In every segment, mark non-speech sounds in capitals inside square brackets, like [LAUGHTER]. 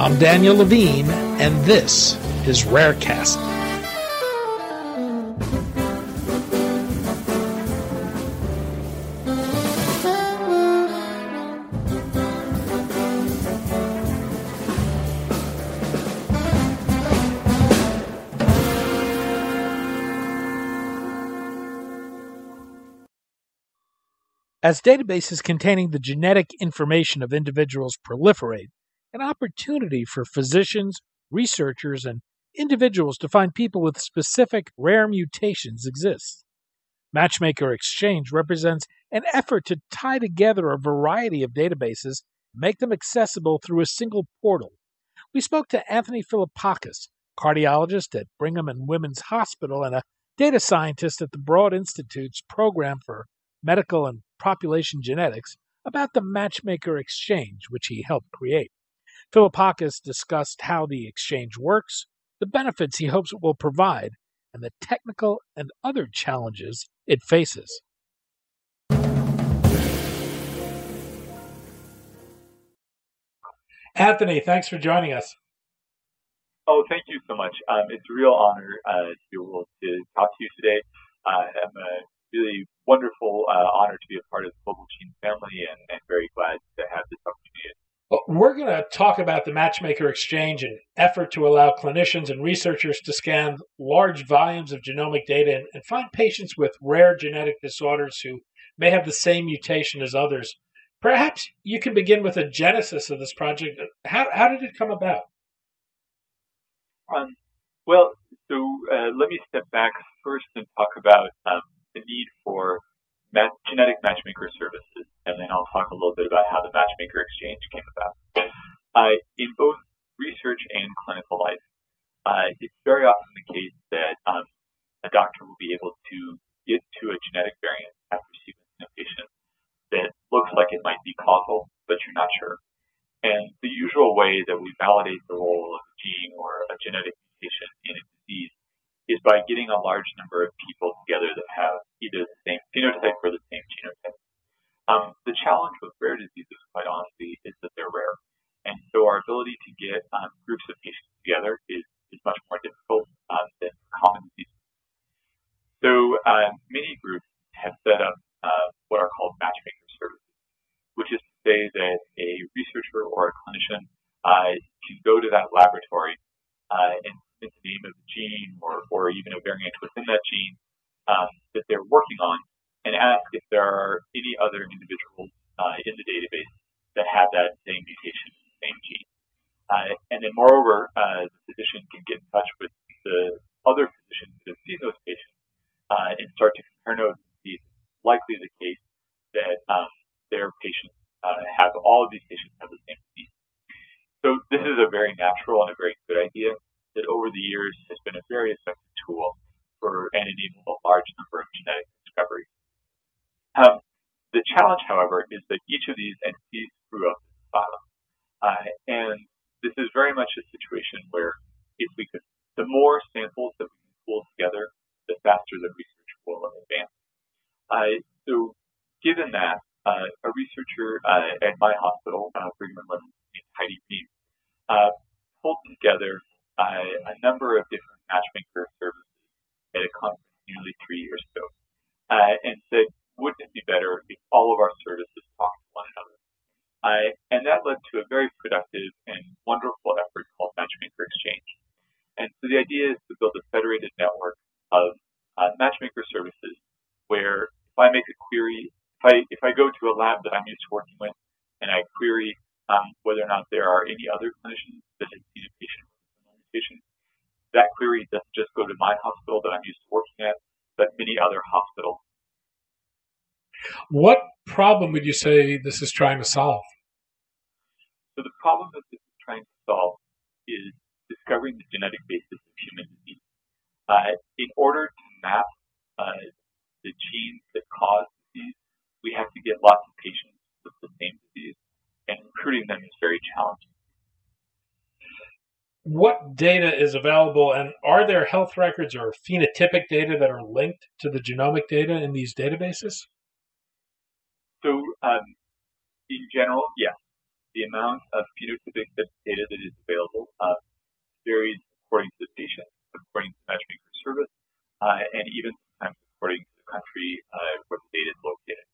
I'm Daniel Levine, and this is Rarecast. As databases containing the genetic information of individuals proliferate, an opportunity for physicians, researchers, and individuals to find people with specific rare mutations exists. Matchmaker Exchange represents an effort to tie together a variety of databases make them accessible through a single portal. We spoke to Anthony Philippakis, cardiologist at Brigham and Women's Hospital and a data scientist at the Broad Institute's program for medical and population genetics, about the Matchmaker Exchange, which he helped create. Philippakis discussed how the exchange works, the benefits he hopes it will provide, and the technical and other challenges it faces. Anthony, thanks for joining us. Oh, thank you so much. Um, it's a real honor uh, to be able to talk to you today. Uh, I'm a really wonderful uh, honor to be a part of the Global Gene family and, and very glad to have this opportunity. Well, we're going to talk about the Matchmaker Exchange, an effort to allow clinicians and researchers to scan large volumes of genomic data and, and find patients with rare genetic disorders who may have the same mutation as others. Perhaps you can begin with a genesis of this project. How, how did it come about? Um, well, so uh, let me step back first and talk about um, the need for genetic matchmaker services, and then I'll talk a little bit about how the matchmaker exchange came about. Uh, in both research and clinical life, uh, it's very often the case that um, a doctor will be able to get to a genetic variant after sequencing a patient that looks like it might be causal, but you're not sure. And the usual way that we validate the role of a gene or a genetic mutation in a disease is by getting a large number of same phenotype or the same genotype. Um, the challenge with rare diseases, quite honestly, is that they're rare. And so our ability to get um, groups of patients together is, is much more difficult um, than common diseases. So uh, many groups have set up uh, what are called matchmaker services, which is to say that a researcher or a clinician uh, can go to that laboratory uh, and the name of the gene or, or even a variant within that gene um, that they're working on and ask if there are any other individuals uh, in the database that have that same mutation, same gene. Uh, and then moreover, uh, the physician can get in touch with the other physicians that have seen those patients uh, and start to compare notes and see likely the case that um, their patients uh, have all of these patients have the same disease. So this is a very natural and a very good idea that over the years has been a very effective tool for and enabled a large number of genetic discoveries. Um, the challenge, however, is that each of these entities grew up in silos. Uh, and this is very much a situation where if we could, the more samples that we can pull together, the faster the research will advance. Uh, so given that, uh, a researcher uh, at my hospital, uh, Brigham and Women's, named Heidi Rehm, uh, pulled together uh, a number of different matchmaker services at a conference nearly three years ago, uh, and said, wouldn't it be better if all of our services talked to one another? Uh, and that led to a very productive and wonderful effort called Matchmaker Exchange. And so the idea is to build a federated network of uh, matchmaker services where if I make a query, if I, if I go to a lab that I'm used to working with and I query um, whether or not there are any other clinicians that have seen a patient that query doesn't just go to my hospital that I'm used to working at, but many other hospitals. What problem would you say this is trying to solve? So the problem that this is trying to solve is discovering the genetic basis of human disease. Uh, in order to map uh, the genes that cause disease, we have to get lots of patients with the same disease, and recruiting them is very challenging what data is available and are there health records or phenotypic data that are linked to the genomic data in these databases? So, um, in general, yes. the amount of phenotypic data that is available uh, varies according to the patient, according to the matchmaker service, uh, and even sometimes according to the country uh, where the data is located.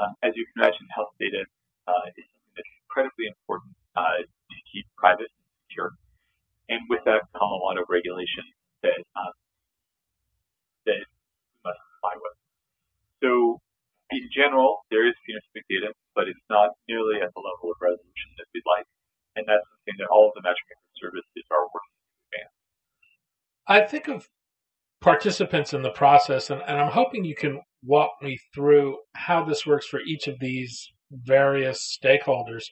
Um, as you can imagine, health data uh, is something that's incredibly important uh, to keep private and secure. And with that come a lot of regulations that um, that we must comply with. So in general, there is phenotypic data, but it's not nearly at the level of resolution that we'd like. And that's something that all of the matchmaker services are working to advance. I think of participants in the process, and, and I'm hoping you can walk me through how this works for each of these various stakeholders.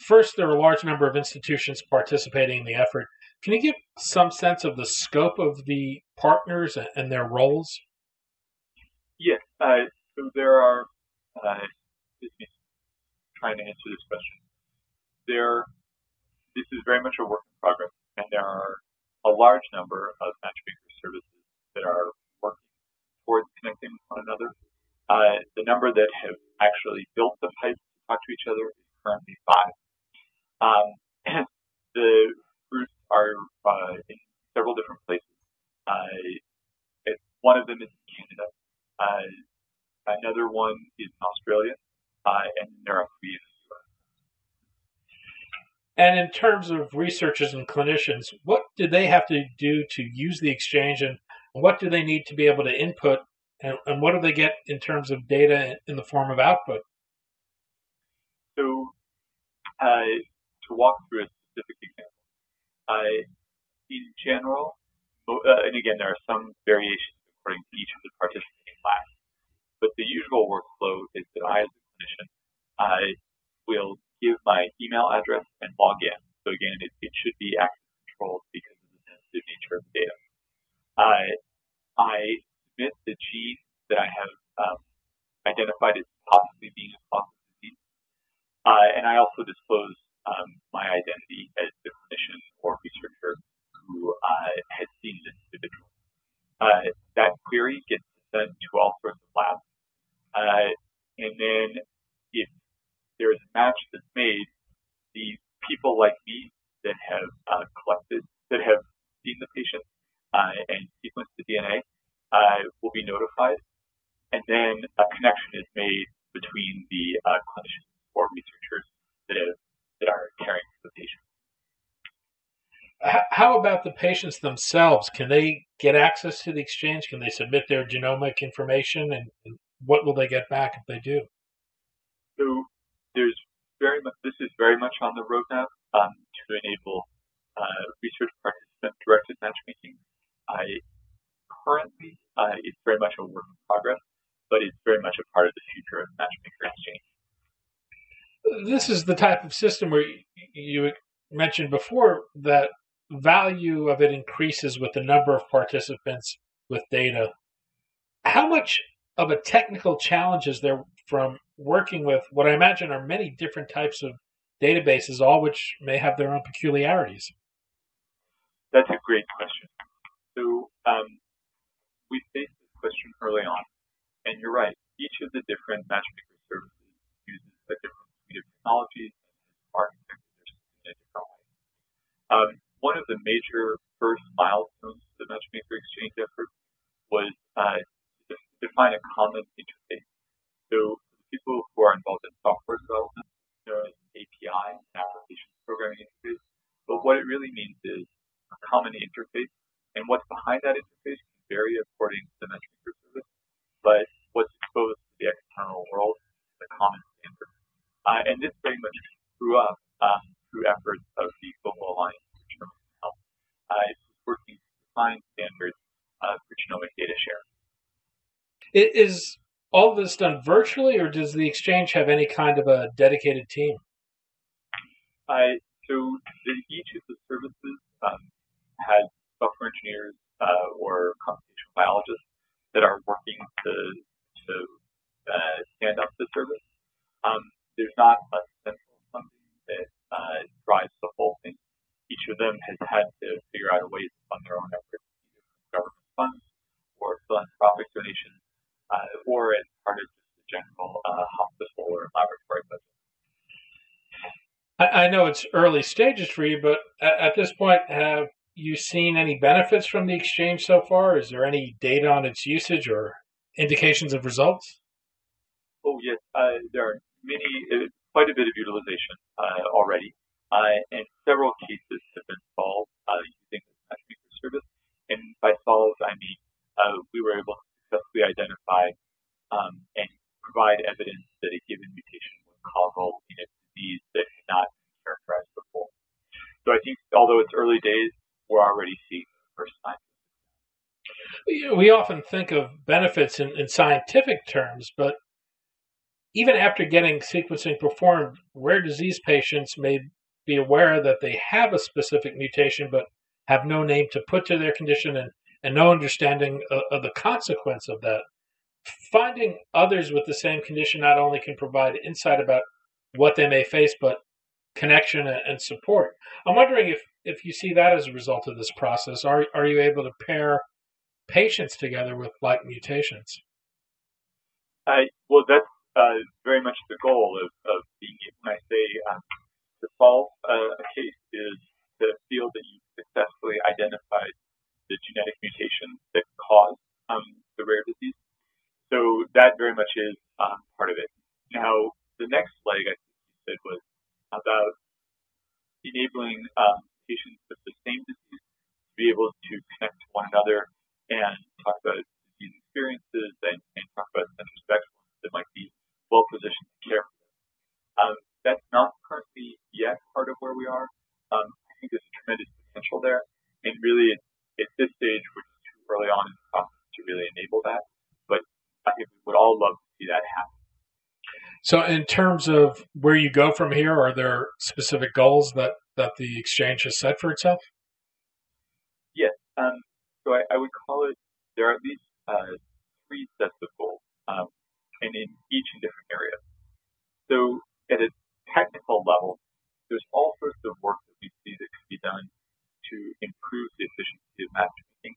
First, there are a large number of institutions participating in the effort. Can you give some sense of the scope of the partners and their roles? Yes. Uh, so there are, uh, trying to answer this question. There, this is very much a work in progress, and there are a large number of matchmaker services that are working towards connecting with one another. Uh, the number that have actually built the pipes to talk to each other is currently five. Um, [CLEARS THROAT] the groups are uh, in several different places. Uh, one of them is in Canada. Uh, another one is in Australia, uh, and there are three in. And in terms of researchers and clinicians, what do they have to do to use the exchange, and what do they need to be able to input, and, and what do they get in terms of data in the form of output? So, uh, to walk through a specific example, uh, in general, uh, and again, there are some variations according to each of the participating labs, but the usual workflow is that I, as a clinician, I will give my email address and log in. So again, it, it should be access controlled because of the sensitive nature of the data. I submit the gene that I have um, identified as possibly being a cause of disease, uh, and I also disclose um, my identity as the clinician or researcher who uh, has seen this individual. Uh, that query gets sent to all sorts of labs, uh, and then if there is a match that's made, the people like me that have uh, collected, that have seen the patient uh, and sequenced the DNA will be notified, and then a connection is made between the clinicians or researchers that have that are caring for the patient. How about the patients themselves? Can they get access to the exchange? Can they submit their genomic information, and, what will they get back if they do? So there's very much. This is very much on the roadmap um, to enable uh, research participant directed matchmaking. I currently uh, it's very much a work in progress, but it's very much a part of the future of matchmaker exchange this is the type of system where you mentioned before that value of it increases with the number of participants with data. How much of a technical challenge is there from working with what I imagine are many different types of databases, all which may have their own peculiarities? That's a great question. So um, we faced this question early on, and you're right. Each of the different matchmaker services uses a different suite of technologies and architectures in a different. Um, one of the major first milestones of the Matchmaker Exchange effort was uh, to define a common interface. So people who are involved in software development, known as API, application programming interface, but what it really means is a common interface, and what's behind that interface can vary according to the Matchmaker service, but what's exposed to the external world is a common standard. Uh, and this very much grew up um, through efforts of the Global Alliance for Genomic Health, uh, working to define standards uh, for genomic data sharing. Is all this done virtually, or does the exchange have any kind of a dedicated team? Uh, so each of the services um, has software engineers uh, or computational biologists that are working to to uh, stand up the service. Um, there's not a central funding that uh, drives the whole thing. Each of them has had to figure out a way to fund their own efforts, donations, uh, or as part of just the general uh, hospital or laboratory budget. I, I know it's early stages for you, but at, at this point, have you seen any benefits from the exchange so far? Is there any data on its usage or indications of results? Oh yes, uh, there are many, uh, quite a bit of utilization uh, already, uh, and several cases have been solved uh, using this matchmaker service. And by solved, I mean uh, we were able to identify um, and provide evidence that a given mutation was causal in a disease that had not been characterized before. So I think, although it's early days, we're already seeing the first signs. We often think of benefits in, in scientific terms, but even after getting sequencing performed, rare disease patients may be aware that they have a specific mutation but have no name to put to their condition and, and no understanding of, the consequence of that. Finding others with the same condition not only can provide insight about what they may face, but connection and support. I'm wondering if, if you see that as a result of this process. Are, are you able to pair patients together with like mutations? Uh, well, that's uh, very much the goal of, of being when I say um, to solve uh, a case is to feel that you successfully identified the genetic mutation that caused um, the rare disease. So that very much is um, part of it. Now, the next leg I think you said was about enabling um, patients with the same disease to be able to connect to one another and talk about disease experiences and, and talk about centers of excellence that might be well positioned to care for them. Um, that's not currently yet part of where we are. Um, I think there's tremendous potential there, and really, at this stage, we're just too early on in the process to really enable that. But I think we would all love to see that happen. So, in terms of where you go from here, are there specific goals that, that the exchange has set for itself? Yes. Um, so, I, I, would call it there are at least uh, three sets of goals, um, and in each in different areas. So, at a technical level, there's all sorts of work that we see that can be done to improve the efficiency of matchmaking.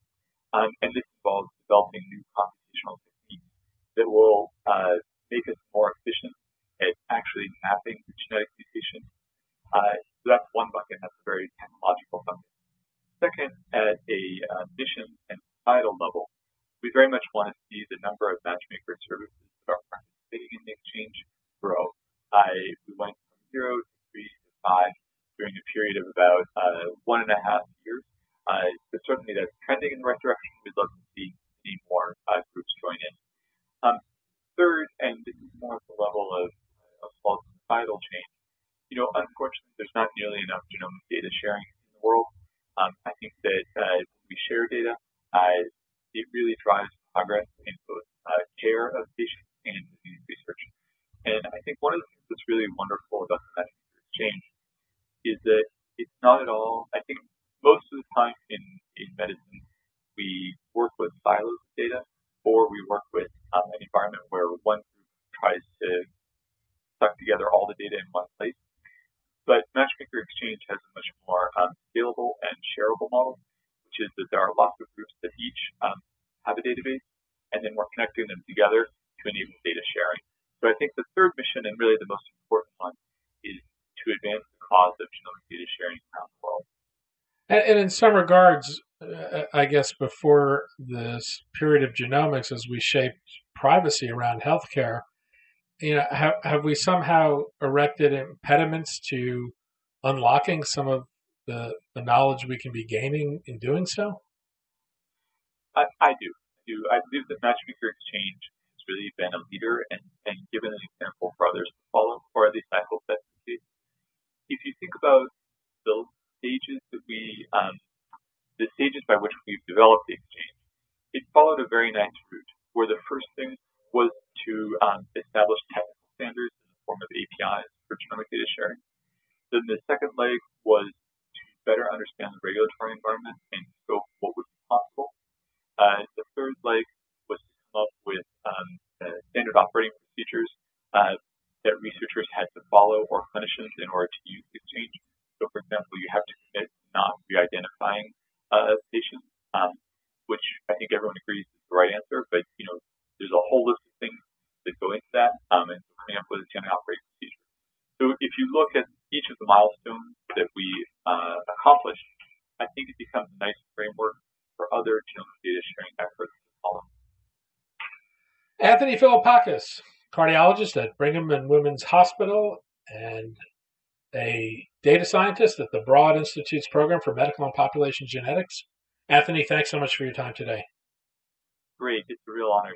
Um, and this involves developing new computational techniques that will uh, make us more efficient at actually mapping the genetic mutation. Uh, so that's one bucket. That's a very technological bucket. Second, at a uh, mission and societal level, we very much want to see the number of matchmaker services that are participating in the exchange grow. Uh, we went from zero to three to five during a period of about uh, one and a half years. Uh, but certainly that's trending in the right direction. We'd love to see, see more uh, groups join in. Um, third, and this is more at the level of, of societal change, you know, unfortunately, there's not nearly enough genomic data sharing in the world. Um, I think that uh, we share data, uh, it really drives progress in both uh, care of patients and disease research. And I think one of the things that's really wonderful about the Matchmaker Exchange is that it's not at all, I think most of the time in, in medicine, we work with silos of data or we work with um, an environment where one group tries to suck together all the data in one place. But Matchmaker Exchange has a much more um, scalable and shareable model, which is that there are lots of groups that each um, have a database, and then we're connecting them together to enable data sharing. So I think the third mission, and really the most important one, is to advance the cause of genomic data sharing around the world. And, and in some regards, uh, I guess before this period of genomics, as we shaped privacy around healthcare, you know, have, have we somehow erected impediments to unlocking some of the, the knowledge we can be gaining in doing so? I, I do. I do. I believe that Matchmaker Exchange has really been a leader and, and given an example for others to follow, or at least I hope that's the case. If you think about the stages that we um, the stages by which we've developed the exchange, it followed a very nice route where the first thing was to um, establish technical standards in the form of APIs for genomic data sharing. Then the second leg was to better understand the regulatory environment and scope what would be possible. Uh, the third leg was to come up with um, uh, standard operating procedures uh, that researchers had to follow or clinicians in order to use exchange. So, for example, you have to commit not re-identifying uh, patients, um, which I think everyone agrees is the right answer. But you know, there's a whole list of things that go into that, um, and coming up with a standard operating procedure. So if you look at each of the milestones that we uh, accomplish, I think it becomes a nice framework for other genomic data sharing efforts to follow. Anthony Philippakis, cardiologist at Brigham and Women's Hospital and a data scientist at the Broad Institute's program for medical and population genetics. Anthony, thanks so much for your time today. Great. It's a real honor.